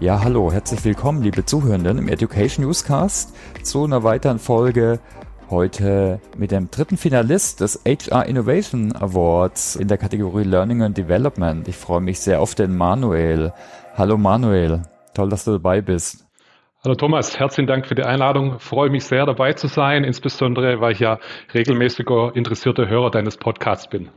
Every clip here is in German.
Ja, hallo, herzlich willkommen, liebe Zuhörenden im Education Newscast zu einer weiteren Folge heute mit dem dritten Finalist des HR Innovation Awards in der Kategorie Learning and Development. Ich freue mich sehr auf den Manuel. Hallo Manuel, toll, dass du dabei bist. Hallo Thomas, herzlichen Dank für die Einladung. freue mich sehr dabei zu sein, insbesondere weil ich ja regelmäßiger interessierter Hörer deines Podcasts bin.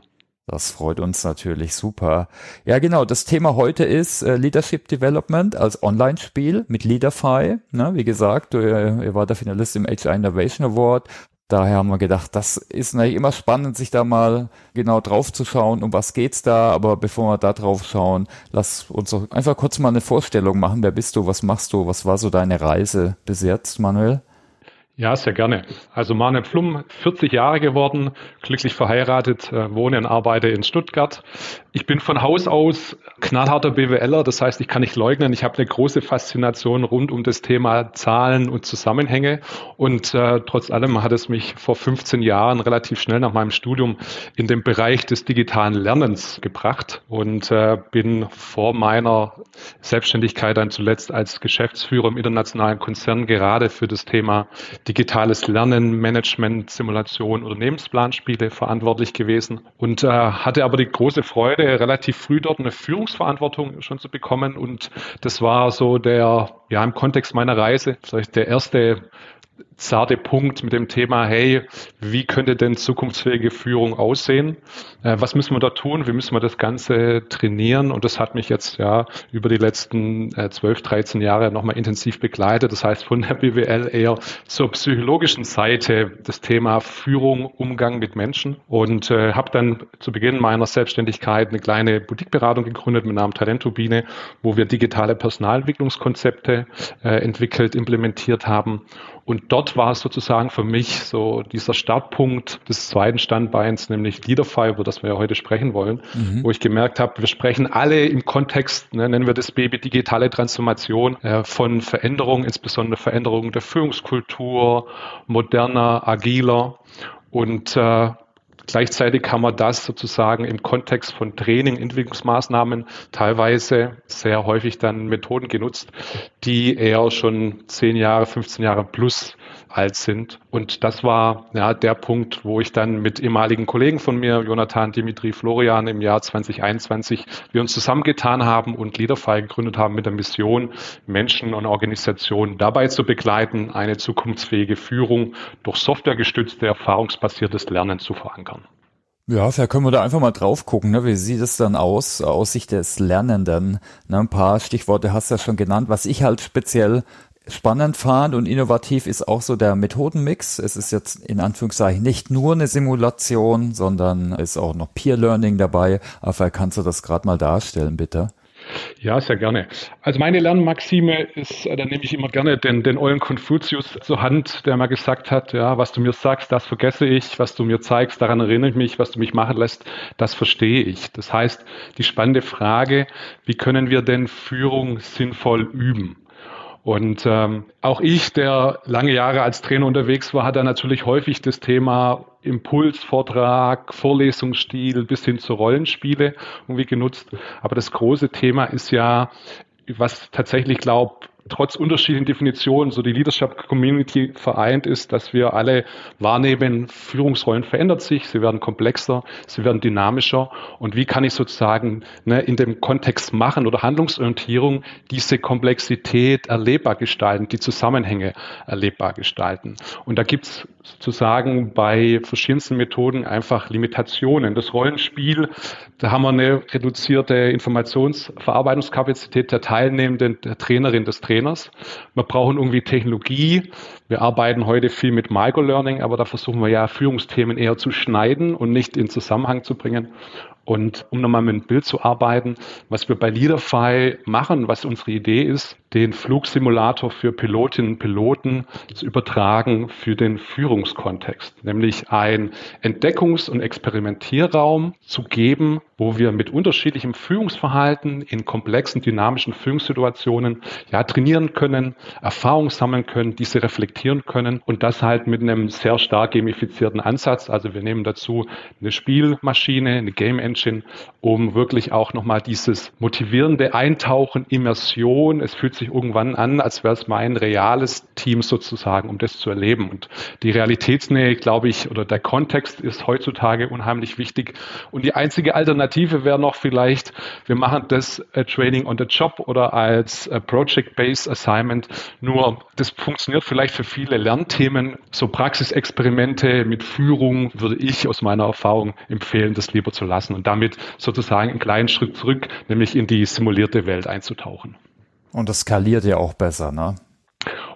Das freut uns natürlich super. Ja, genau. Das Thema heute ist äh, Leadership Development als Online-Spiel mit Leaderfy. Ne, wie gesagt, äh, ihr war der Finalist im HR Innovation Award. Daher haben wir gedacht, das ist natürlich immer spannend, sich da mal genau drauf zu schauen, um was geht's da. Aber bevor wir da drauf schauen, lass uns doch einfach kurz mal eine Vorstellung machen. Wer bist du? Was machst du? Was war so deine Reise bis jetzt, Manuel? Ja, sehr gerne. Also Manuel Pflum, 40 Jahre geworden, glücklich verheiratet, äh, wohne und arbeite in Stuttgart. Ich bin von Haus aus knallharter BWLer, das heißt, ich kann nicht leugnen, ich habe eine große Faszination rund um das Thema Zahlen und Zusammenhänge und äh, trotz allem hat es mich vor 15 Jahren relativ schnell nach meinem Studium in den Bereich des digitalen Lernens gebracht und äh, bin vor meiner Selbstständigkeit dann zuletzt als Geschäftsführer im internationalen Konzern gerade für das Thema digitales Lernen, Management, Simulation, Unternehmensplanspiele verantwortlich gewesen und äh, hatte aber die große Freude, relativ früh dort eine Führungsverantwortung schon zu bekommen und das war so der, ja, im Kontext meiner Reise vielleicht der erste zarte Punkt mit dem Thema, hey, wie könnte denn zukunftsfähige Führung aussehen? Äh, was müssen wir da tun? Wie müssen wir das Ganze trainieren? Und das hat mich jetzt ja über die letzten äh, 12, 13 Jahre nochmal intensiv begleitet. Das heißt, von der BWL eher zur psychologischen Seite das Thema Führung, Umgang mit Menschen und äh, habe dann zu Beginn meiner Selbstständigkeit eine kleine Boutiqueberatung gegründet mit Namen Talenturbine, wo wir digitale Personalentwicklungskonzepte äh, entwickelt, implementiert haben und dort war es sozusagen für mich so dieser Startpunkt des zweiten Standbeins, nämlich Leaderfy, über das wir ja heute sprechen wollen, mhm. wo ich gemerkt habe, wir sprechen alle im Kontext, ne, nennen wir das Baby digitale Transformation, äh, von Veränderung, insbesondere Veränderung der Führungskultur, moderner, agiler. Und äh, Gleichzeitig kann man das sozusagen im Kontext von Training, Entwicklungsmaßnahmen teilweise sehr häufig dann Methoden genutzt, die eher schon 10 Jahre, 15 Jahre plus alt sind. Und das war ja der Punkt, wo ich dann mit ehemaligen Kollegen von mir, Jonathan, Dimitri, Florian, im Jahr 2021, wir uns zusammengetan haben und Leaderfy gegründet haben mit der Mission, Menschen und Organisationen dabei zu begleiten, eine zukunftsfähige Führung durch softwaregestützte, erfahrungsbasiertes Lernen zu verankern. Ja, vielleicht können wir da einfach mal drauf gucken, ne? wie sieht es dann aus, aus Sicht des Lernenden? Ne? Ein paar Stichworte hast du ja schon genannt. Was ich halt speziell spannend fand und innovativ ist auch so der Methodenmix. Es ist jetzt in Anführungszeichen nicht nur eine Simulation, sondern ist auch noch Peer Learning dabei. Aber kannst du das gerade mal darstellen, bitte. Ja, sehr gerne. Also meine Lernmaxime ist, äh, da nehme ich immer gerne den, den Eulen Konfuzius zur Hand, der mal gesagt hat, ja, was du mir sagst, das vergesse ich, was du mir zeigst, daran erinnere ich mich, was du mich machen lässt, das verstehe ich. Das heißt, die spannende Frage, wie können wir denn Führung sinnvoll üben? Und ähm, auch ich, der lange Jahre als Trainer unterwegs war, hat da natürlich häufig das Thema Impulsvortrag, Vorlesungsstil bis hin zu Rollenspiele irgendwie genutzt. Aber das große Thema ist ja, was tatsächlich glaubt, trotz unterschiedlichen Definitionen so die Leadership Community vereint ist, dass wir alle wahrnehmen, Führungsrollen verändert sich, sie werden komplexer, sie werden dynamischer und wie kann ich sozusagen ne, in dem Kontext machen oder Handlungsorientierung diese Komplexität erlebbar gestalten, die Zusammenhänge erlebbar gestalten. Und da gibt es sozusagen bei verschiedensten Methoden einfach Limitationen. Das Rollenspiel, da haben wir eine reduzierte Informationsverarbeitungskapazität der Teilnehmenden, der Trainerin, des Trainers. Wir brauchen irgendwie Technologie. Wir arbeiten heute viel mit Microlearning, aber da versuchen wir ja Führungsthemen eher zu schneiden und nicht in Zusammenhang zu bringen. Und um nochmal mit dem Bild zu arbeiten, was wir bei Leaderfy machen, was unsere Idee ist, den Flugsimulator für Pilotinnen und Piloten zu übertragen für den Führungskontext, nämlich ein Entdeckungs- und Experimentierraum zu geben, wo wir mit unterschiedlichem Führungsverhalten in komplexen, dynamischen Führungssituationen ja trainieren können, Erfahrungen sammeln können, diese reflektieren können und das halt mit einem sehr stark gamifizierten Ansatz. Also wir nehmen dazu eine Spielmaschine, eine Game Engine, um wirklich auch nochmal dieses motivierende Eintauchen, Immersion, es fühlt sich irgendwann an, als wäre es mein reales Team sozusagen, um das zu erleben. Und die Realitätsnähe, glaube ich, oder der Kontext ist heutzutage unheimlich wichtig. Und die einzige Alternative wäre noch vielleicht, wir machen das äh, Training on the Job oder als äh, Project-Based Assignment. Nur das funktioniert vielleicht für viele Lernthemen. So Praxisexperimente mit Führung würde ich aus meiner Erfahrung empfehlen, das lieber zu lassen und damit sozusagen einen kleinen Schritt zurück, nämlich in die simulierte Welt einzutauchen. Und das skaliert ja auch besser, ne?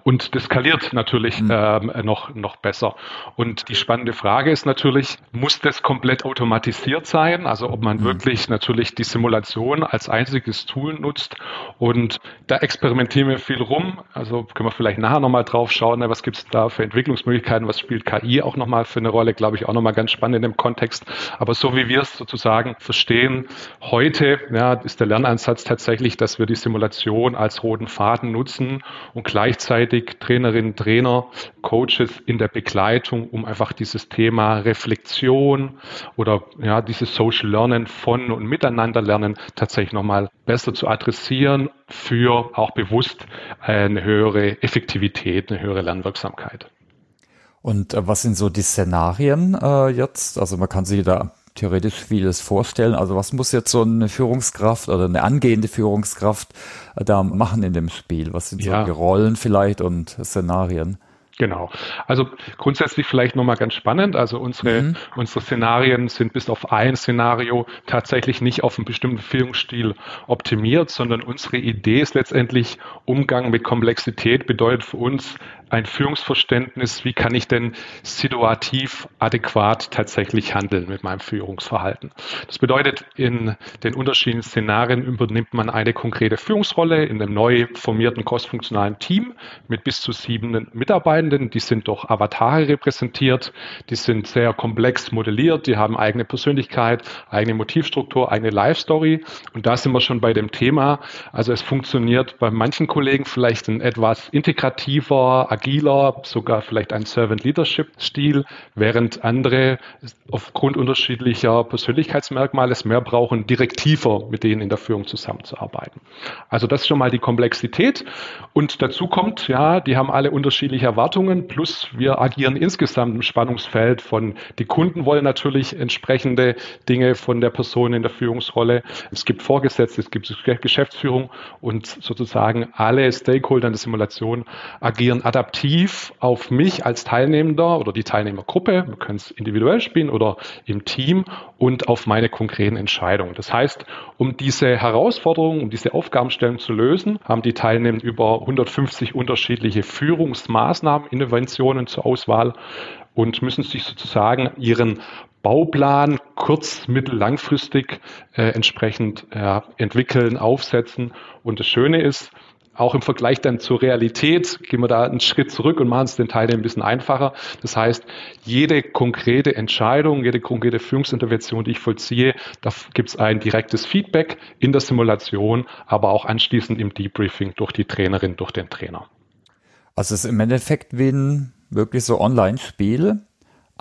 Und das skaliert natürlich mhm. ähm, noch, noch besser. Und die spannende Frage ist natürlich, muss das komplett automatisiert sein? Also ob man mhm. wirklich natürlich die Simulation als einziges Tool nutzt. Und da experimentieren wir viel rum. Also können wir vielleicht nachher nochmal drauf schauen, ne, was gibt es da für Entwicklungsmöglichkeiten, was spielt KI auch nochmal für eine Rolle, glaube ich, auch nochmal ganz spannend in dem Kontext. Aber so wie wir es sozusagen verstehen, heute ja, ist der Lernansatz tatsächlich, dass wir die Simulation als roten Faden nutzen und gleichzeitig gleichzeitig Trainerinnen, Trainer, Coaches in der Begleitung, um einfach dieses Thema Reflexion oder ja, dieses Social Lernen von und miteinander lernen tatsächlich nochmal besser zu adressieren für auch bewusst eine höhere Effektivität, eine höhere Lernwirksamkeit. Und äh, was sind so die Szenarien äh, jetzt? Also man kann sich da theoretisch vieles vorstellen. Also was muss jetzt so eine Führungskraft oder eine angehende Führungskraft äh, da machen in dem Spiel? Was sind ja. so die Rollen vielleicht und Szenarien? Genau. Also grundsätzlich vielleicht nochmal ganz spannend. Also unsere, mhm. unsere Szenarien sind bis auf ein Szenario tatsächlich nicht auf einen bestimmten Führungsstil optimiert, sondern unsere Idee ist letztendlich Umgang mit Komplexität bedeutet für uns ein Führungsverständnis, wie kann ich denn situativ adäquat tatsächlich handeln mit meinem Führungsverhalten. Das bedeutet, in den unterschiedlichen Szenarien übernimmt man eine konkrete Führungsrolle in einem neu formierten crossfunktionalen Team mit bis zu sieben Mitarbeitenden. Die sind durch Avatare repräsentiert, die sind sehr komplex modelliert, die haben eigene Persönlichkeit, eigene Motivstruktur, eigene Life-Story. Und da sind wir schon bei dem Thema. Also es funktioniert bei manchen Kollegen vielleicht ein etwas integrativer, agiler, sogar vielleicht ein Servant Leadership Stil, während andere aufgrund unterschiedlicher Persönlichkeitsmerkmale es mehr brauchen, direktiver mit denen in der Führung zusammenzuarbeiten. Also das ist schon mal die Komplexität. Und dazu kommt, ja, die haben alle unterschiedliche Erwartungen, plus wir agieren insgesamt im Spannungsfeld von, die Kunden wollen natürlich entsprechende Dinge von der Person in der Führungsrolle. Es gibt Vorgesetzte, es gibt Geschäftsführung und sozusagen alle Stakeholder in der Simulation agieren adaptiv adaptiv auf mich als Teilnehmender oder die Teilnehmergruppe, wir können es individuell spielen oder im Team und auf meine konkreten Entscheidungen. Das heißt, um diese Herausforderungen, um diese Aufgabenstellung zu lösen, haben die Teilnehmer über 150 unterschiedliche Führungsmaßnahmen, Interventionen zur Auswahl und müssen sich sozusagen ihren Bauplan kurz-, mittel-, langfristig äh, entsprechend äh, entwickeln, aufsetzen. Und das Schöne ist, auch im Vergleich dann zur Realität gehen wir da einen Schritt zurück und machen es den Teilnehmern ein bisschen einfacher. Das heißt, jede konkrete Entscheidung, jede konkrete Führungsintervention, die ich vollziehe, da gibt es ein direktes Feedback in der Simulation, aber auch anschließend im Debriefing durch die Trainerin, durch den Trainer. Also es ist im Endeffekt wie ein wirklich so Online-Spiel,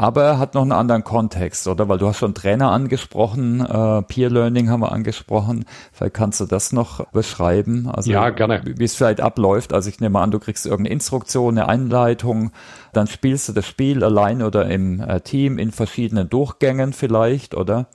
aber er hat noch einen anderen Kontext, oder? Weil du hast schon Trainer angesprochen, äh, Peer Learning haben wir angesprochen. Vielleicht kannst du das noch beschreiben. Also, ja, gerne. Wie es vielleicht abläuft. Also ich nehme an, du kriegst irgendeine Instruktion, eine Einleitung, dann spielst du das Spiel allein oder im äh, Team in verschiedenen Durchgängen vielleicht, oder?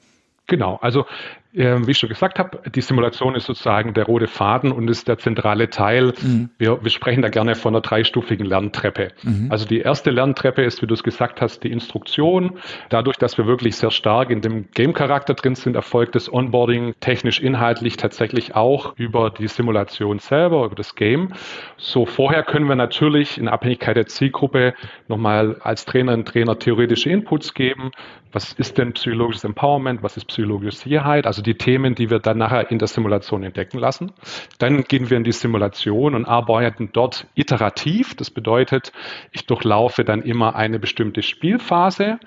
Genau, also wie ich schon gesagt habe, die Simulation ist sozusagen der rote Faden und ist der zentrale Teil. Mhm. Wir, wir sprechen da gerne von einer dreistufigen Lerntreppe. Mhm. Also die erste Lerntreppe ist, wie du es gesagt hast, die Instruktion. Dadurch, dass wir wirklich sehr stark in dem Game-Charakter drin sind, erfolgt das Onboarding technisch inhaltlich tatsächlich auch über die Simulation selber, über das Game. So vorher können wir natürlich in Abhängigkeit der Zielgruppe nochmal als Trainerinnen und Trainer theoretische Inputs geben. Was ist denn psychologisches Empowerment? Was ist psychologische Sicherheit? Also also die Themen, die wir dann nachher in der Simulation entdecken lassen. Dann gehen wir in die Simulation und arbeiten dort iterativ. Das bedeutet, ich durchlaufe dann immer eine bestimmte Spielphase.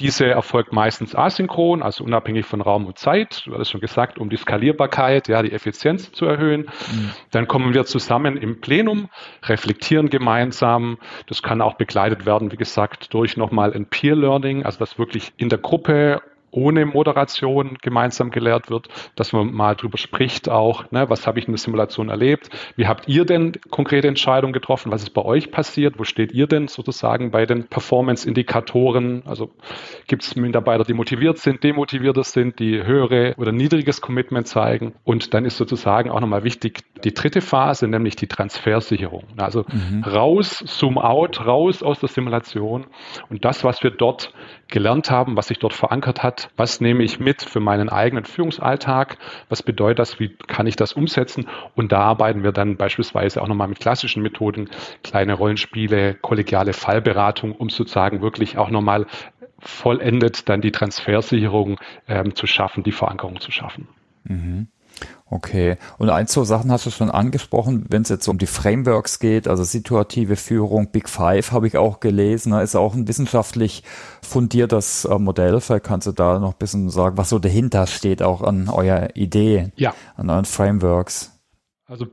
Diese erfolgt meistens asynchron, also unabhängig von Raum und Zeit. Du hattest schon gesagt, um die Skalierbarkeit, ja, die Effizienz zu erhöhen. Mhm. Dann kommen wir zusammen im Plenum, reflektieren gemeinsam. Das kann auch begleitet werden, wie gesagt, durch nochmal ein Peer Learning, also das wirklich in der Gruppe ohne Moderation gemeinsam gelehrt wird, dass man mal drüber spricht auch, ne, was habe ich in der Simulation erlebt, wie habt ihr denn konkrete Entscheidungen getroffen, was ist bei euch passiert, wo steht ihr denn sozusagen bei den Performance-Indikatoren, also gibt es Mitarbeiter, die motiviert sind, demotivierter sind, die höhere oder niedriges Commitment zeigen? Und dann ist sozusagen auch nochmal wichtig die dritte Phase, nämlich die Transfersicherung, also mhm. raus, zoom out, raus aus der Simulation. Und das, was wir dort gelernt haben, was sich dort verankert hat, was nehme ich mit für meinen eigenen Führungsalltag, was bedeutet das, wie kann ich das umsetzen und da arbeiten wir dann beispielsweise auch nochmal mit klassischen Methoden, kleine Rollenspiele, kollegiale Fallberatung, um sozusagen wirklich auch nochmal vollendet dann die Transfersicherung ähm, zu schaffen, die Verankerung zu schaffen. Mhm. Okay. Und ein, zwei Sachen hast du schon angesprochen, wenn es jetzt um die Frameworks geht, also situative Führung, Big Five habe ich auch gelesen, ne, ist auch ein wissenschaftlich fundiertes äh, Modell. Vielleicht kannst du da noch ein bisschen sagen, was so dahinter steht, auch an eurer Idee, ja. an euren Frameworks. Also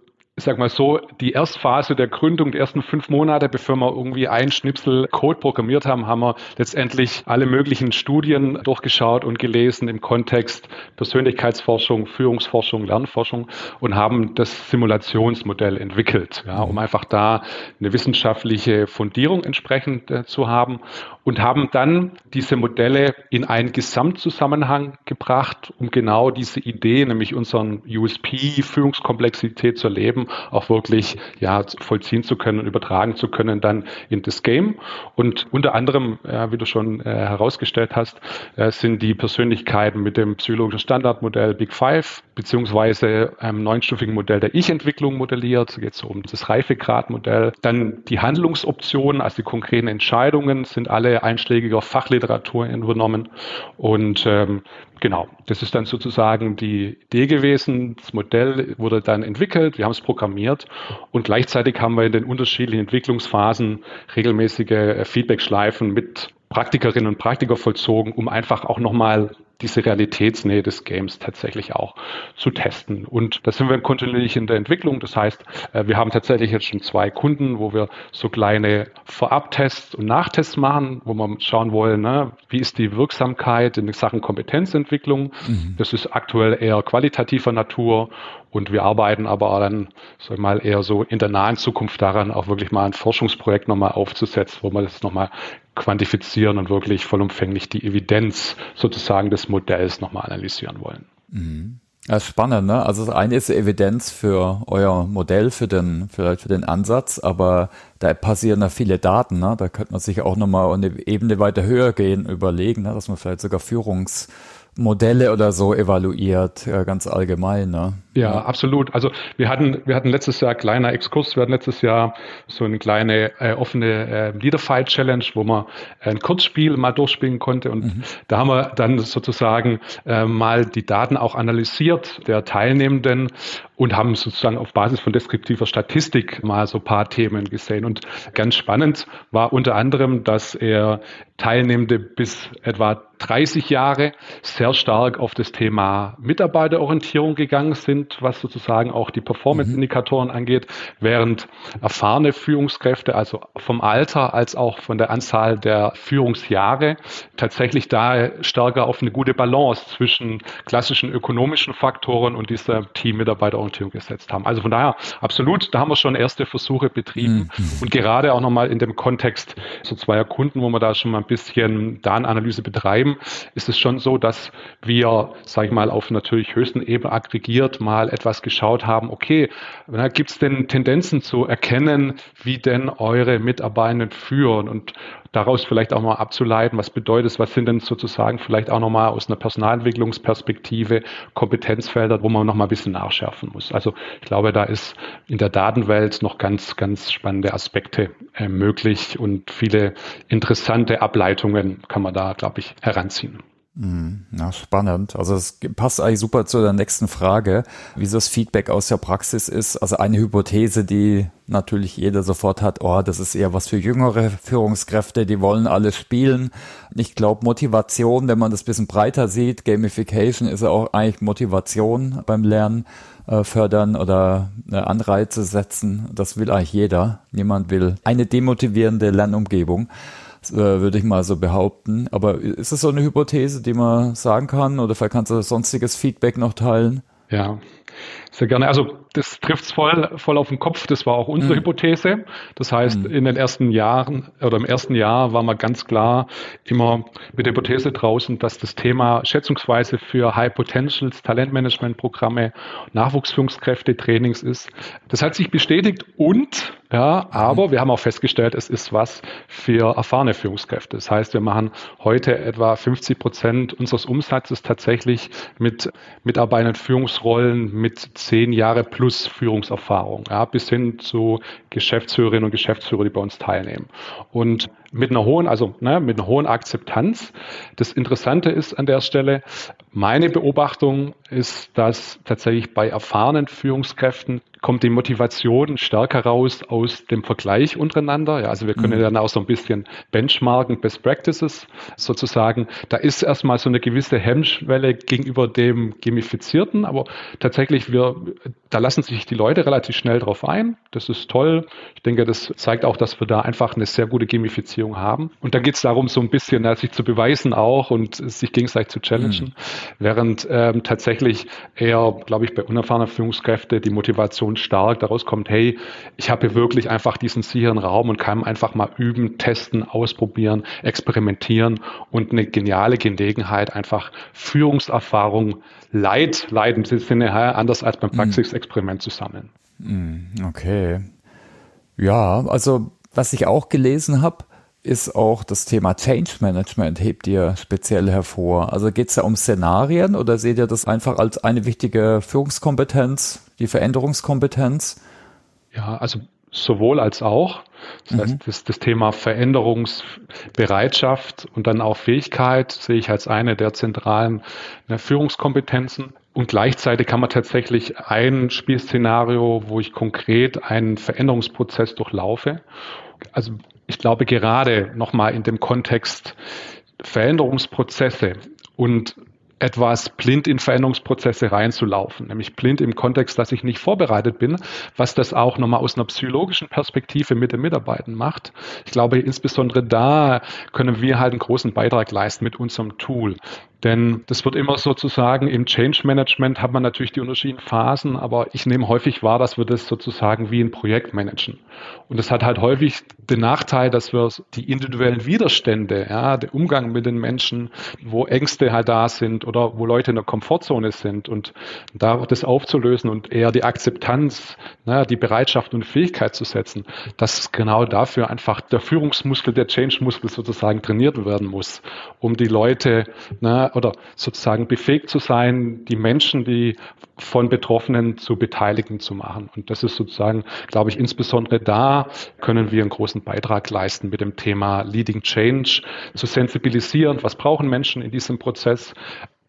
ich sag mal so, die Erstphase der Gründung, die ersten fünf Monate, bevor wir irgendwie ein Schnipsel Code programmiert haben, haben wir letztendlich alle möglichen Studien durchgeschaut und gelesen im Kontext Persönlichkeitsforschung, Führungsforschung, Lernforschung und haben das Simulationsmodell entwickelt, ja, um einfach da eine wissenschaftliche Fundierung entsprechend äh, zu haben und haben dann diese Modelle in einen Gesamtzusammenhang gebracht, um genau diese Idee, nämlich unseren USP, Führungskomplexität zu erleben, auch wirklich ja, vollziehen zu können und übertragen zu können dann in das Game. Und unter anderem, äh, wie du schon äh, herausgestellt hast, äh, sind die Persönlichkeiten mit dem psychologischen Standardmodell Big Five beziehungsweise einem neunstufigen Modell der Ich-Entwicklung modelliert. Geht so um das Reifegradmodell. Dann die Handlungsoptionen, also die konkreten Entscheidungen, sind alle einschlägiger Fachliteratur übernommen. Und ähm, genau, das ist dann sozusagen die Idee gewesen. Das Modell wurde dann entwickelt, wir haben es programmiert und gleichzeitig haben wir in den unterschiedlichen Entwicklungsphasen regelmäßige äh, Feedback-Schleifen mit Praktikerinnen und Praktiker vollzogen, um einfach auch nochmal diese Realitätsnähe des Games tatsächlich auch zu testen. Und da sind wir kontinuierlich in der Entwicklung. Das heißt, äh, wir haben tatsächlich jetzt schon zwei Kunden, wo wir so kleine Vorabtests und Nachtests machen, wo wir schauen wollen, ne, wie ist die Wirksamkeit in Sachen Kompetenzentwicklung. Mhm. Das ist aktuell eher qualitativer Natur und wir arbeiten aber dann, sag mal, eher so in der nahen Zukunft daran, auch wirklich mal ein Forschungsprojekt nochmal aufzusetzen, wo wir das nochmal quantifizieren und wirklich vollumfänglich die Evidenz sozusagen des Modells nochmal analysieren wollen. Mhm. Ja, spannend, ne? Also das eine ist Evidenz für euer Modell, für den, vielleicht für den Ansatz, aber da passieren ja viele Daten, ne? Da könnte man sich auch nochmal eine Ebene weiter höher gehen, überlegen, ne? dass man vielleicht sogar Führungs Modelle oder so evaluiert, ganz allgemein. Ne? Ja, absolut. Also wir hatten, wir hatten letztes Jahr kleiner Exkurs, wir hatten letztes Jahr so eine kleine äh, offene äh, Leaderfight Challenge, wo man ein Kurzspiel mal durchspielen konnte und mhm. da haben wir dann sozusagen äh, mal die Daten auch analysiert der Teilnehmenden und haben sozusagen auf Basis von deskriptiver Statistik mal so paar Themen gesehen. Und ganz spannend war unter anderem, dass er Teilnehmende bis etwa 30 Jahre sehr stark auf das Thema Mitarbeiterorientierung gegangen sind, was sozusagen auch die Performance-Indikatoren mhm. angeht, während erfahrene Führungskräfte, also vom Alter als auch von der Anzahl der Führungsjahre, tatsächlich da stärker auf eine gute Balance zwischen klassischen ökonomischen Faktoren und dieser Team-Mitarbeiterorientierung gesetzt haben. Also von daher absolut, da haben wir schon erste Versuche betrieben mhm. und gerade auch nochmal in dem Kontext so zweier Kunden, wo wir da schon mal ein bisschen Datenanalyse betreiben, ist es schon so, dass wir, sage ich mal, auf natürlich höchsten Ebene aggregiert mal etwas geschaut haben, okay, gibt es denn Tendenzen zu erkennen, wie denn eure Mitarbeitenden führen und daraus vielleicht auch mal abzuleiten, was bedeutet es, was sind denn sozusagen vielleicht auch nochmal aus einer Personalentwicklungsperspektive Kompetenzfelder, wo man nochmal ein bisschen nachschärfen muss. Also ich glaube, da ist in der Datenwelt noch ganz, ganz spannende Aspekte äh, möglich und viele interessante Ableitungen kann man da, glaube ich, heranziehen. Hm, na, spannend. Also es passt eigentlich super zu der nächsten Frage, wie so das Feedback aus der Praxis ist. Also eine Hypothese, die natürlich jeder sofort hat, oh, das ist eher was für jüngere Führungskräfte, die wollen alles spielen. Ich glaube, Motivation, wenn man das bisschen breiter sieht, Gamification ist ja auch eigentlich Motivation beim Lernen äh, fördern oder äh, Anreize setzen. Das will eigentlich jeder. Niemand will eine demotivierende Lernumgebung. Äh, würde ich mal so behaupten. Aber ist es so eine Hypothese, die man sagen kann oder vielleicht kannst du sonstiges Feedback noch teilen? Ja, sehr gerne. Also das trifft es voll, voll auf den Kopf. Das war auch unsere mhm. Hypothese. Das heißt, mhm. in den ersten Jahren oder im ersten Jahr war man ganz klar immer mit der Hypothese draußen, dass das Thema schätzungsweise für High Potentials, Talentmanagement-Programme, Nachwuchsführungskräfte, Trainings ist. Das hat sich bestätigt und ja, aber mhm. wir haben auch festgestellt, es ist was für erfahrene Führungskräfte. Das heißt, wir machen heute etwa 50 Prozent unseres Umsatzes tatsächlich mit Mitarbeitern Führungsrollen mit zehn Jahre plus Führungserfahrung, ja, bis hin zu Geschäftsführerinnen und Geschäftsführer, die bei uns teilnehmen. Und mit einer hohen, also ne, mit einer hohen Akzeptanz. Das Interessante ist an der Stelle, meine Beobachtung ist, dass tatsächlich bei erfahrenen Führungskräften kommt die Motivation stärker raus aus dem Vergleich untereinander. Ja, also wir können mhm. dann auch so ein bisschen benchmarken, Best Practices sozusagen. Da ist erstmal so eine gewisse Hemmschwelle gegenüber dem Gamifizierten, aber tatsächlich wir, da lassen sich die Leute relativ schnell drauf ein. Das ist toll. Ich denke, das zeigt auch, dass wir da einfach eine sehr gute Gamifizierung haben. Und da geht es darum, so ein bisschen sich zu beweisen auch und sich gegenseitig zu challengen, mhm. während ähm, tatsächlich eher, glaube ich, bei unerfahrenen Führungskräften die Motivation stark daraus kommt, hey, ich habe hier wirklich einfach diesen sicheren Raum und kann einfach mal üben, testen, ausprobieren, experimentieren und eine geniale Gelegenheit, einfach Führungserfahrung Leid, Leid im Sinne anders als beim mhm. Praxisexperiment zu sammeln. Mhm, okay. Ja, also was ich auch gelesen habe, ist auch das Thema Change Management, hebt ihr speziell hervor. Also geht es da um Szenarien oder seht ihr das einfach als eine wichtige Führungskompetenz, die Veränderungskompetenz? Ja, also sowohl als auch. Das mhm. heißt, das, das, Thema Veränderungsbereitschaft und dann auch Fähigkeit sehe ich als eine der zentralen ne, Führungskompetenzen. Und gleichzeitig kann man tatsächlich ein Spielszenario, wo ich konkret einen Veränderungsprozess durchlaufe. Also ich glaube gerade nochmal in dem Kontext Veränderungsprozesse und etwas blind in Veränderungsprozesse reinzulaufen, nämlich blind im Kontext, dass ich nicht vorbereitet bin, was das auch nochmal aus einer psychologischen Perspektive mit den Mitarbeitern macht. Ich glaube, insbesondere da können wir halt einen großen Beitrag leisten mit unserem Tool. Denn das wird immer sozusagen im Change Management hat man natürlich die unterschiedlichen Phasen, aber ich nehme häufig wahr, dass wir das sozusagen wie ein Projekt managen. Und das hat halt häufig den Nachteil, dass wir die individuellen Widerstände, ja, der Umgang mit den Menschen, wo Ängste halt da sind oder wo Leute in der Komfortzone sind und da das aufzulösen und eher die Akzeptanz, ne, die Bereitschaft und Fähigkeit zu setzen, dass genau dafür einfach der Führungsmuskel, der Change-Muskel sozusagen trainiert werden muss, um die Leute ne, oder sozusagen befähigt zu sein, die Menschen, die von Betroffenen zu Beteiligten zu machen. Und das ist sozusagen, glaube ich, insbesondere da können wir einen großen Beitrag leisten mit dem Thema Leading Change, zu sensibilisieren, was brauchen Menschen in diesem Prozess,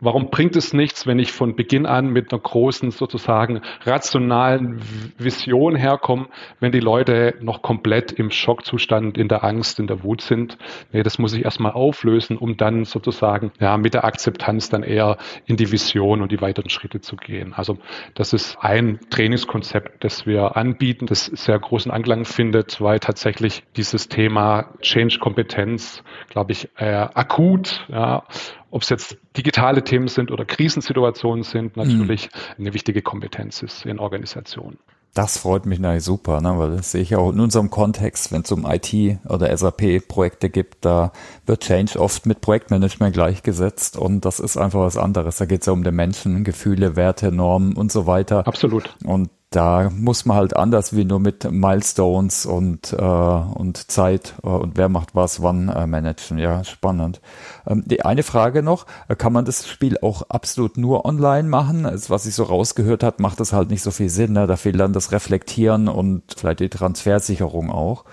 Warum bringt es nichts, wenn ich von Beginn an mit einer großen, sozusagen rationalen Vision herkomme, wenn die Leute noch komplett im Schockzustand, in der Angst, in der Wut sind? Nee, das muss ich erstmal auflösen, um dann sozusagen ja, mit der Akzeptanz dann eher in die Vision und die weiteren Schritte zu gehen. Also das ist ein Trainingskonzept, das wir anbieten, das sehr großen Anklang findet, weil tatsächlich dieses Thema Change-Kompetenz, glaube ich, äh, akut ja, ob es jetzt digitale Themen sind oder Krisensituationen sind, natürlich mhm. eine wichtige Kompetenz ist in Organisationen. Das freut mich natürlich super, ne? weil das sehe ich auch in unserem Kontext, wenn es um IT oder SAP-Projekte gibt, da wird Change oft mit Projektmanagement gleichgesetzt und das ist einfach was anderes. Da geht es ja um den Menschen, Gefühle, Werte, Normen und so weiter. Absolut. Und da muss man halt anders wie nur mit Milestones und, äh, und Zeit äh, und wer macht was wann äh, managen. Ja, spannend. Ähm, die eine Frage noch, äh, kann man das Spiel auch absolut nur online machen? Also, was ich so rausgehört habe, macht das halt nicht so viel Sinn. Ne? Da fehlt dann das Reflektieren und vielleicht die Transfersicherung auch.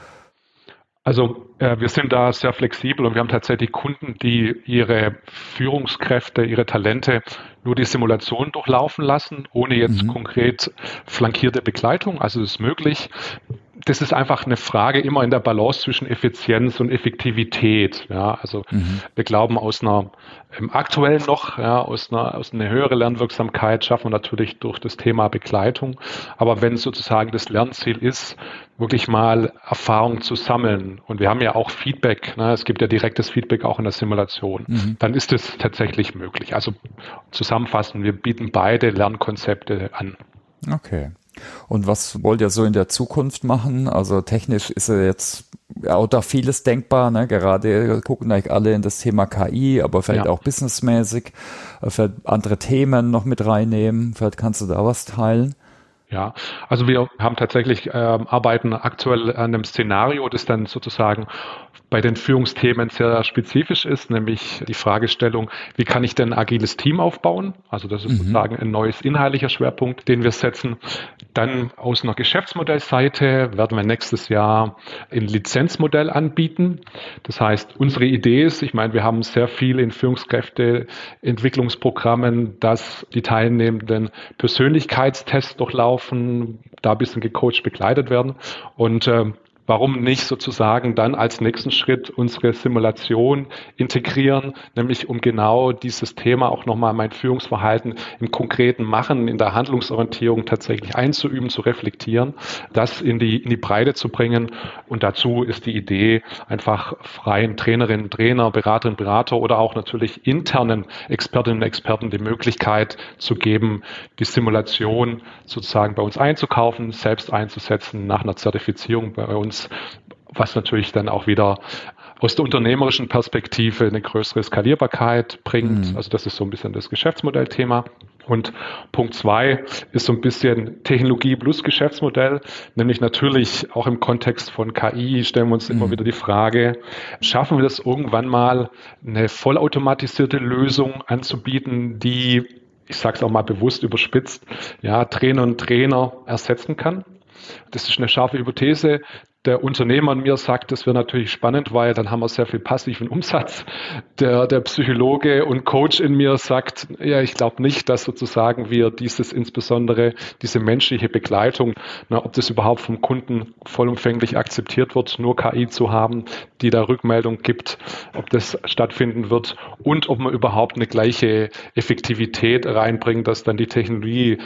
Also äh, wir sind da sehr flexibel und wir haben tatsächlich Kunden, die ihre Führungskräfte, ihre Talente nur die Simulation durchlaufen lassen, ohne jetzt mhm. konkret flankierte Begleitung. Also es ist möglich das ist einfach eine Frage immer in der Balance zwischen Effizienz und Effektivität. Ja, also mhm. wir glauben aus einer im aktuellen noch, ja, aus einer, aus einer höheren Lernwirksamkeit schaffen wir natürlich durch das Thema Begleitung. Aber wenn sozusagen das Lernziel ist, wirklich mal Erfahrung zu sammeln und wir haben ja auch Feedback, ne, es gibt ja direktes Feedback auch in der Simulation, mhm. dann ist es tatsächlich möglich. Also zusammenfassend, wir bieten beide Lernkonzepte an. Okay. Und was wollt ihr so in der Zukunft machen? Also technisch ist ja jetzt auch da vieles denkbar, ne? Gerade gucken eigentlich alle in das Thema KI, aber vielleicht ja. auch businessmäßig, äh, vielleicht andere Themen noch mit reinnehmen. Vielleicht kannst du da was teilen. Ja, also wir haben tatsächlich äh, arbeiten aktuell an einem Szenario, das dann sozusagen bei den Führungsthemen sehr spezifisch ist, nämlich die Fragestellung, wie kann ich denn ein agiles Team aufbauen? Also das ist mhm. sozusagen ein neues inhaltlicher Schwerpunkt, den wir setzen. Dann aus einer Geschäftsmodellseite werden wir nächstes Jahr ein Lizenzmodell anbieten. Das heißt, unsere Idee ist, ich meine, wir haben sehr viel in Führungskräfteentwicklungsprogrammen, dass die Teilnehmenden Persönlichkeitstests durchlaufen, da ein bisschen gecoacht begleitet werden. Und äh, warum nicht sozusagen dann als nächsten Schritt unsere Simulation integrieren, nämlich um genau dieses Thema auch nochmal mein Führungsverhalten im konkreten Machen, in der Handlungsorientierung tatsächlich einzuüben, zu reflektieren, das in die, in die Breite zu bringen. Und dazu ist die Idee, einfach freien Trainerinnen, Trainer, Beraterinnen, Berater oder auch natürlich internen Expertinnen und Experten die Möglichkeit zu geben, die Simulation sozusagen bei uns einzukaufen, selbst einzusetzen, nach einer Zertifizierung bei uns was natürlich dann auch wieder aus der unternehmerischen Perspektive eine größere Skalierbarkeit bringt. Mhm. Also das ist so ein bisschen das Geschäftsmodellthema. Und Punkt zwei ist so ein bisschen Technologie plus Geschäftsmodell, nämlich natürlich auch im Kontext von KI stellen wir uns mhm. immer wieder die Frage, schaffen wir das irgendwann mal eine vollautomatisierte Lösung anzubieten, die, ich sage es auch mal bewusst überspitzt, ja, Trainer und Trainer ersetzen kann? Das ist eine scharfe Hypothese, der Unternehmer in mir sagt, das wäre natürlich spannend, weil dann haben wir sehr viel passiven Umsatz. Der, der Psychologe und Coach in mir sagt, ja, ich glaube nicht, dass sozusagen wir dieses insbesondere diese menschliche Begleitung, na, ob das überhaupt vom Kunden vollumfänglich akzeptiert wird, nur KI zu haben, die da Rückmeldung gibt, ob das stattfinden wird und ob man überhaupt eine gleiche Effektivität reinbringt, dass dann die Technologie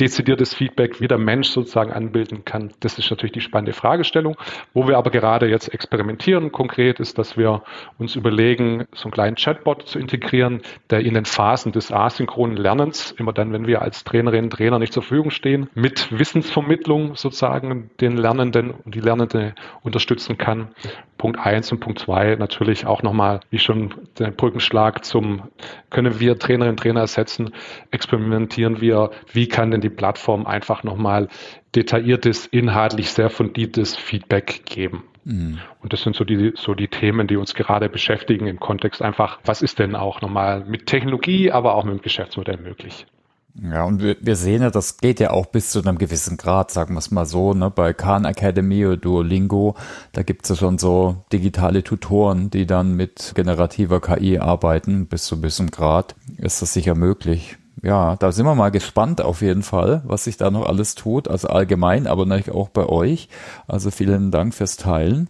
dezidiertes Feedback wie der Mensch sozusagen anbilden kann. Das ist natürlich die spannende Fragestellung. Wo wir aber gerade jetzt experimentieren konkret ist, dass wir uns überlegen, so einen kleinen Chatbot zu integrieren, der in den Phasen des asynchronen Lernens, immer dann, wenn wir als Trainerinnen und Trainer nicht zur Verfügung stehen, mit Wissensvermittlung sozusagen den Lernenden und die Lernende unterstützen kann. Punkt eins und Punkt zwei natürlich auch nochmal, wie schon der Brückenschlag zum, können wir Trainerinnen und Trainer ersetzen, experimentieren wir, wie kann denn die Plattform einfach nochmal detailliertes, inhaltlich sehr fundiertes Feedback geben. Mhm. Und das sind so die, so die Themen, die uns gerade beschäftigen im Kontext einfach, was ist denn auch nochmal mit Technologie, aber auch mit dem Geschäftsmodell möglich? Ja, und wir, wir sehen ja, das geht ja auch bis zu einem gewissen Grad, sagen wir es mal so, ne? Bei Khan Academy oder Duolingo, da gibt's ja schon so digitale Tutoren, die dann mit generativer KI arbeiten. Bis zu diesem Grad ist das sicher möglich. Ja, da sind wir mal gespannt auf jeden Fall, was sich da noch alles tut. Also allgemein, aber natürlich auch bei euch. Also vielen Dank fürs Teilen.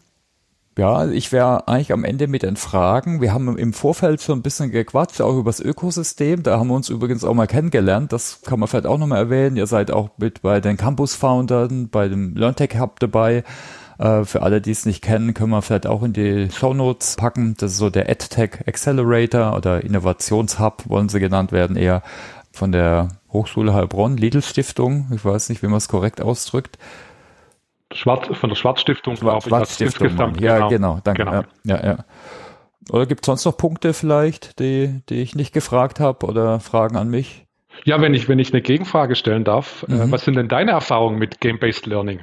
Ja, ich wäre eigentlich am Ende mit den Fragen. Wir haben im Vorfeld schon ein bisschen gequatscht, auch über das Ökosystem. Da haben wir uns übrigens auch mal kennengelernt. Das kann man vielleicht auch nochmal erwähnen. Ihr seid auch mit bei den Campus-Foundern, bei dem LearnTech Hub dabei. Äh, für alle, die es nicht kennen, können wir vielleicht auch in die Show Notes packen. Das ist so der EdTech Accelerator oder Innovationshub, wollen sie genannt werden, eher von der Hochschule Heilbronn, Lidl Stiftung. Ich weiß nicht, wie man es korrekt ausdrückt. Schwarz, von der Schwarzstiftung, Schwarz, Schwarzstiftung, insgesamt. Ja, genau, genau danke. Genau. Ja, ja, ja. Oder gibt es sonst noch Punkte vielleicht, die, die ich nicht gefragt habe oder Fragen an mich? Ja, wenn ich, wenn ich eine Gegenfrage stellen darf, äh, mhm. was sind denn deine Erfahrungen mit Game-Based Learning?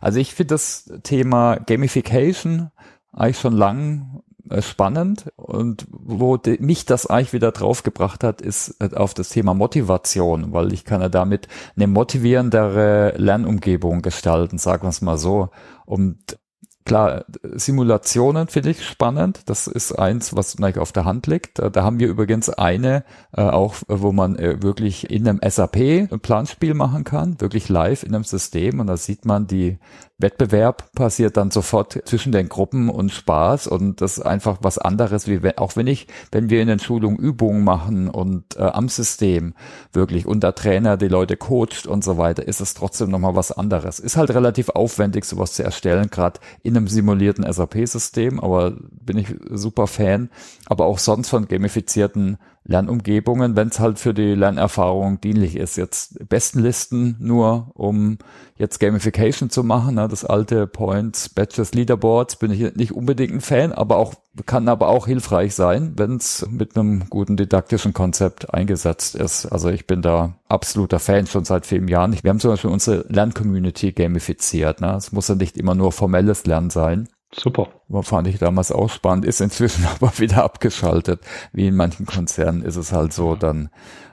Also ich finde das Thema Gamification eigentlich schon lang spannend und wo mich das eigentlich wieder draufgebracht hat, ist äh, auf das Thema Motivation, weil ich kann ja damit eine motivierendere Lernumgebung gestalten, sagen wir es mal so. Und Klar, Simulationen finde ich spannend. Das ist eins, was eigentlich auf der Hand liegt. Da haben wir übrigens eine, äh, auch wo man äh, wirklich in einem SAP ein Planspiel machen kann, wirklich live in einem System. Und da sieht man, die Wettbewerb passiert dann sofort zwischen den Gruppen und Spaß. Und das ist einfach was anderes, wie wenn, auch wenn ich, wenn wir in den Schulungen Übungen machen und äh, am System wirklich und der Trainer die Leute coacht und so weiter, ist es trotzdem nochmal was anderes. Ist halt relativ aufwendig, sowas zu erstellen, gerade in einem simulierten SAP-System, aber bin ich super Fan. Aber auch sonst von gamifizierten Lernumgebungen, wenn es halt für die Lernerfahrung dienlich ist. Jetzt Bestenlisten nur, um jetzt Gamification zu machen. Ne? Das alte Points, Badges, Leaderboards bin ich nicht unbedingt ein Fan, aber auch kann aber auch hilfreich sein, wenn es mit einem guten didaktischen Konzept eingesetzt ist. Also ich bin da absoluter Fan schon seit vielen Jahren. Wir haben zum Beispiel unsere Lerncommunity gamifiziert. Ne? Es muss ja nicht immer nur formelles Lernen sein. Super. Fand ich damals auch spannend, ist inzwischen aber wieder abgeschaltet. Wie in manchen Konzernen ist es halt so, dann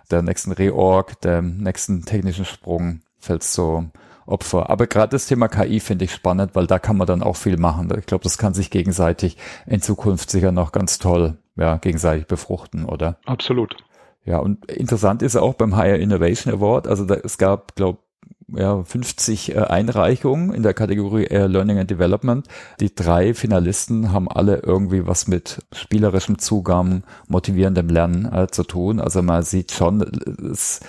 der nächsten Reorg, der nächsten technischen Sprung fällt so Opfer. Aber gerade das Thema KI finde ich spannend, weil da kann man dann auch viel machen. Ich glaube, das kann sich gegenseitig in Zukunft sicher noch ganz toll, ja, gegenseitig befruchten, oder? Absolut. Ja, und interessant ist auch beim Higher Innovation Award, also da, es gab, glaube ja, 50 äh, Einreichungen in der Kategorie äh, Learning and Development. Die drei Finalisten haben alle irgendwie was mit spielerischem Zugang, motivierendem Lernen äh, zu tun. Also man sieht schon, es,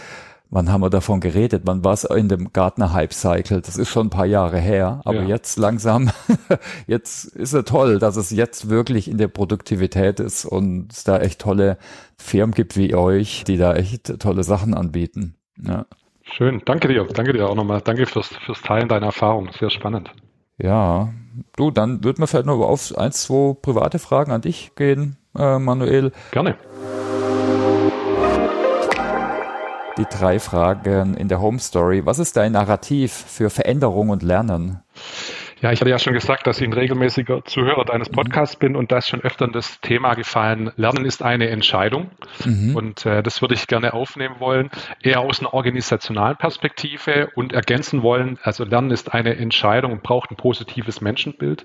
wann haben wir davon geredet? Wann war es in dem Gartner Hype Cycle? Das ist schon ein paar Jahre her, aber ja. jetzt langsam, jetzt ist es toll, dass es jetzt wirklich in der Produktivität ist und es da echt tolle Firmen gibt wie euch, die da echt tolle Sachen anbieten. Ja. Schön, danke dir, danke dir auch nochmal. Danke fürs, fürs Teilen deiner Erfahrung, sehr spannend. Ja, du, dann würden wir vielleicht noch auf ein, zwei private Fragen an dich gehen, äh, Manuel. Gerne. Die drei Fragen in der Home Story. Was ist dein Narrativ für Veränderung und Lernen? Ja, ich hatte ja schon gesagt, dass ich ein regelmäßiger Zuhörer deines mhm. Podcasts bin und da ist schon öfter das Thema gefallen, Lernen ist eine Entscheidung. Mhm. Und äh, das würde ich gerne aufnehmen wollen, eher aus einer organisationalen Perspektive und ergänzen wollen, also Lernen ist eine Entscheidung und braucht ein positives Menschenbild.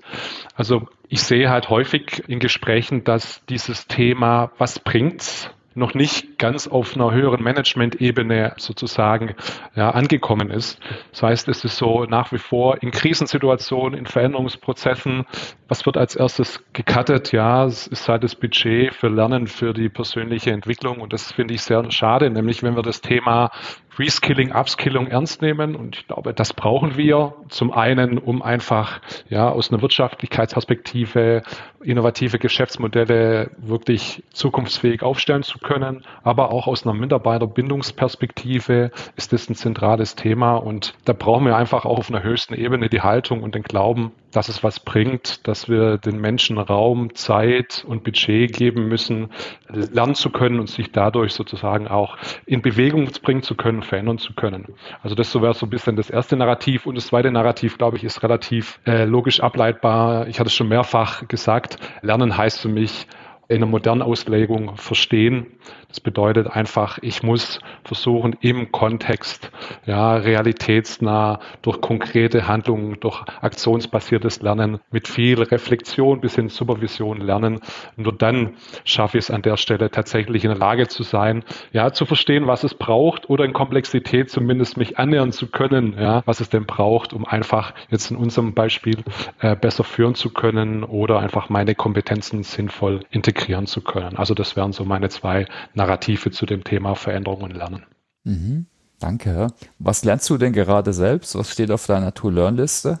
Also ich sehe halt häufig in Gesprächen, dass dieses Thema, was bringt's, noch nicht ganz auf einer höheren Management-Ebene sozusagen ja, angekommen ist. Das heißt, es ist so nach wie vor in Krisensituationen, in Veränderungsprozessen, was wird als erstes gecuttet? Ja, es ist halt das Budget für Lernen, für die persönliche Entwicklung und das finde ich sehr schade, nämlich wenn wir das Thema Reskilling, Upskilling ernst nehmen. Und ich glaube, das brauchen wir zum einen, um einfach ja aus einer Wirtschaftlichkeitsperspektive innovative Geschäftsmodelle wirklich zukunftsfähig aufstellen zu können. Aber auch aus einer Mitarbeiterbindungsperspektive ist das ein zentrales Thema. Und da brauchen wir einfach auch auf einer höchsten Ebene die Haltung und den Glauben, dass es was bringt, dass wir den Menschen Raum, Zeit und Budget geben müssen, lernen zu können und sich dadurch sozusagen auch in Bewegung bringen zu können, verändern zu können. Also das wäre so ein bisschen das erste Narrativ. Und das zweite Narrativ, glaube ich, ist relativ äh, logisch ableitbar. Ich hatte es schon mehrfach gesagt. Lernen heißt für mich, in der modernen Auslegung verstehen. Das bedeutet einfach, ich muss versuchen, im Kontext, ja, realitätsnah, durch konkrete Handlungen, durch aktionsbasiertes Lernen, mit viel Reflexion bis hin Supervision lernen. Nur dann schaffe ich es an der Stelle tatsächlich in der Lage zu sein, ja, zu verstehen, was es braucht oder in Komplexität zumindest mich annähern zu können, ja, was es denn braucht, um einfach jetzt in unserem Beispiel äh, besser führen zu können oder einfach meine Kompetenzen sinnvoll integrieren zu können. Also das wären so meine zwei Narrative zu dem Thema Veränderung und Lernen. Mhm. Danke. Was lernst du denn gerade selbst? Was steht auf deiner To-Learn-Liste?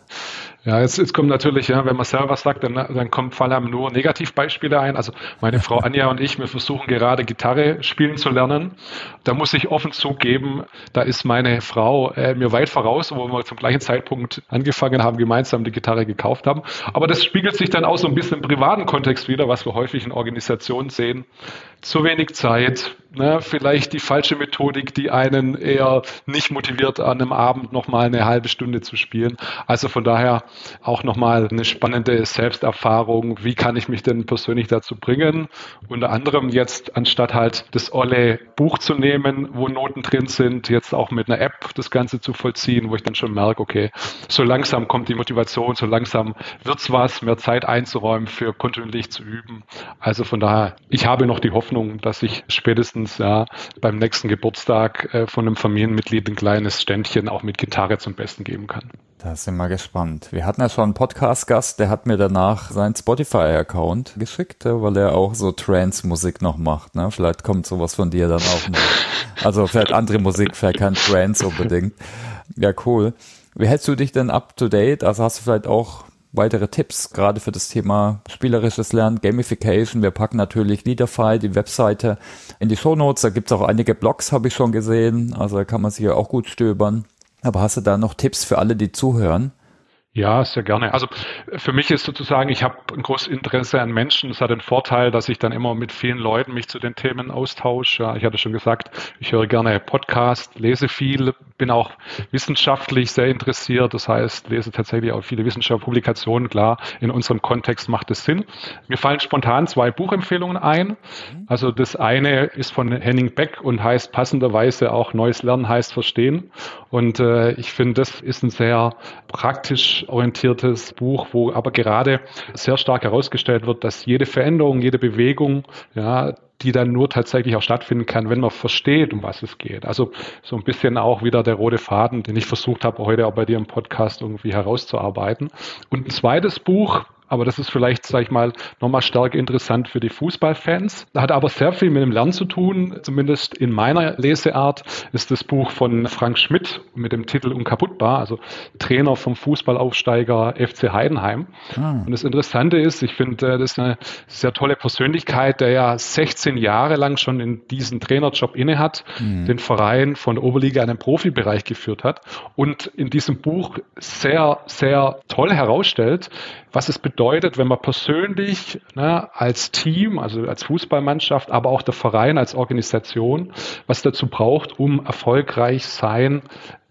Ja, jetzt, jetzt kommt natürlich, ja, wenn man selber was sagt, dann, dann kommt vor allem nur Negativbeispiele ein. Also meine Frau Anja und ich, wir versuchen gerade Gitarre spielen zu lernen. Da muss ich offen zugeben, da ist meine Frau äh, mir weit voraus, wo wir zum gleichen Zeitpunkt angefangen haben, gemeinsam die Gitarre gekauft haben. Aber das spiegelt sich dann auch so ein bisschen im privaten Kontext wieder, was wir häufig in Organisationen sehen. Zu wenig Zeit, ne, vielleicht die falsche Methodik, die einen eher nicht motiviert, an einem Abend nochmal eine halbe Stunde zu spielen. Also von daher auch nochmal eine spannende Selbsterfahrung. Wie kann ich mich denn persönlich dazu bringen? Unter anderem jetzt, anstatt halt das olle Buch zu nehmen, wo Noten drin sind, jetzt auch mit einer App das Ganze zu vollziehen, wo ich dann schon merke, okay, so langsam kommt die Motivation, so langsam wird's was, mehr Zeit einzuräumen für kontinuierlich zu üben. Also von daher, ich habe noch die Hoffnung, dass ich spätestens ja beim nächsten Geburtstag äh, von einem Familienmitglied ein kleines Ständchen auch mit Gitarre zum Besten geben kann. Da sind wir gespannt. Wir hatten ja schon einen Podcast-Gast, der hat mir danach seinen Spotify-Account geschickt, weil er auch so Trance-Musik noch macht. Ne? Vielleicht kommt sowas von dir dann auch noch. Also vielleicht andere Musik, vielleicht kein Trance unbedingt. Ja, cool. Wie hältst du dich denn up to date? Also hast du vielleicht auch weitere Tipps, gerade für das Thema spielerisches Lernen, Gamification. Wir packen natürlich Leaderfy, die Webseite, in die Show Notes. Da gibt's auch einige Blogs, habe ich schon gesehen. Also da kann man sich ja auch gut stöbern. Aber hast du da noch Tipps für alle, die zuhören? Ja, sehr gerne. Also für mich ist sozusagen, ich habe ein großes Interesse an Menschen. Das hat den Vorteil, dass ich dann immer mit vielen Leuten mich zu den Themen austausche. Ja, ich hatte schon gesagt, ich höre gerne Podcast, lese viel, bin auch wissenschaftlich sehr interessiert. Das heißt, lese tatsächlich auch viele wissenschaftliche Publikationen. Klar, in unserem Kontext macht es Sinn. Mir fallen spontan zwei Buchempfehlungen ein. Also das eine ist von Henning Beck und heißt passenderweise auch Neues Lernen heißt Verstehen. Und äh, ich finde, das ist ein sehr praktisch orientiertes Buch, wo aber gerade sehr stark herausgestellt wird, dass jede Veränderung, jede Bewegung, ja, die dann nur tatsächlich auch stattfinden kann, wenn man versteht, um was es geht. Also so ein bisschen auch wieder der rote Faden, den ich versucht habe, heute auch bei dir im Podcast irgendwie herauszuarbeiten. Und ein zweites Buch, aber das ist vielleicht, sage ich mal, nochmal stark interessant für die Fußballfans. Hat aber sehr viel mit dem Lernen zu tun, zumindest in meiner Leseart, ist das Buch von Frank Schmidt mit dem Titel Unkaputtbar, also Trainer vom Fußballaufsteiger FC Heidenheim. Ah. Und das Interessante ist, ich finde, äh, das ist eine sehr tolle Persönlichkeit, der ja 16 Jahre lang schon in diesen Trainerjob innehat, mhm. den Verein von der Oberliga in den Profibereich geführt hat und in diesem Buch sehr, sehr toll herausstellt, was es bedeutet, wenn man persönlich ne, als Team, also als Fußballmannschaft, aber auch der Verein als Organisation, was dazu braucht, um erfolgreich sein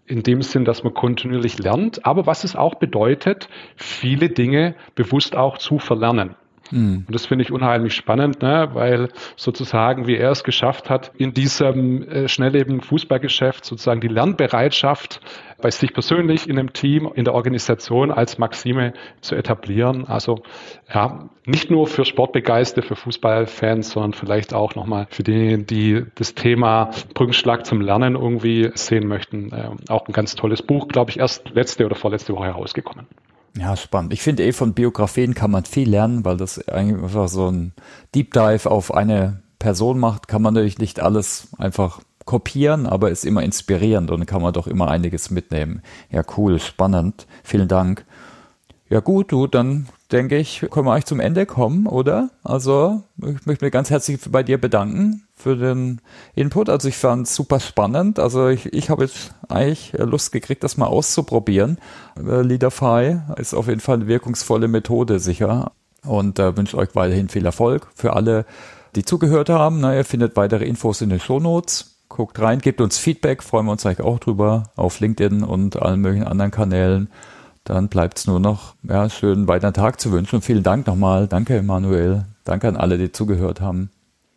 in dem Sinn, dass man kontinuierlich lernt, aber was es auch bedeutet, viele Dinge bewusst auch zu verlernen. Mhm. Und das finde ich unheimlich spannend, ne? weil sozusagen, wie er es geschafft hat, in diesem äh, schnelllebigen Fußballgeschäft sozusagen die Lernbereitschaft bei sich persönlich, in einem Team, in der Organisation als Maxime zu etablieren. Also ja, nicht nur für Sportbegeisterte, für Fußballfans, sondern vielleicht auch nochmal für diejenigen, die das Thema Brückenschlag zum Lernen irgendwie sehen möchten. Äh, auch ein ganz tolles Buch, glaube ich, erst letzte oder vorletzte Woche herausgekommen. Ja, spannend. Ich finde eh von Biografien kann man viel lernen, weil das einfach so ein Deep Dive auf eine Person macht. Kann man natürlich nicht alles einfach kopieren, aber ist immer inspirierend und kann man doch immer einiges mitnehmen. Ja, cool, spannend. Vielen Dank. Ja gut, du, dann denke ich, können wir eigentlich zum Ende kommen, oder? Also, ich möchte mich ganz herzlich bei dir bedanken für den Input. Also ich fand es super spannend. Also ich, ich habe jetzt eigentlich Lust gekriegt, das mal auszuprobieren. Äh, Leaderfy ist auf jeden Fall eine wirkungsvolle Methode, sicher. Und äh, wünsche euch weiterhin viel Erfolg für alle, die zugehört haben. Na, ihr findet weitere Infos in den Shownotes. Guckt rein, gebt uns Feedback, freuen wir uns eigentlich auch drüber auf LinkedIn und allen möglichen anderen Kanälen. Dann bleibt es nur noch, ja, schönen weiteren Tag zu wünschen. Und vielen Dank nochmal. Danke, Manuel. Danke an alle, die zugehört haben.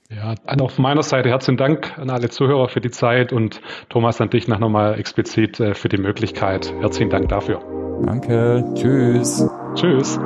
Ja, auf meiner Seite herzlichen Dank an alle Zuhörer für die Zeit und Thomas an dich noch nochmal explizit äh, für die Möglichkeit. Herzlichen Dank dafür. Danke. Tschüss. Tschüss.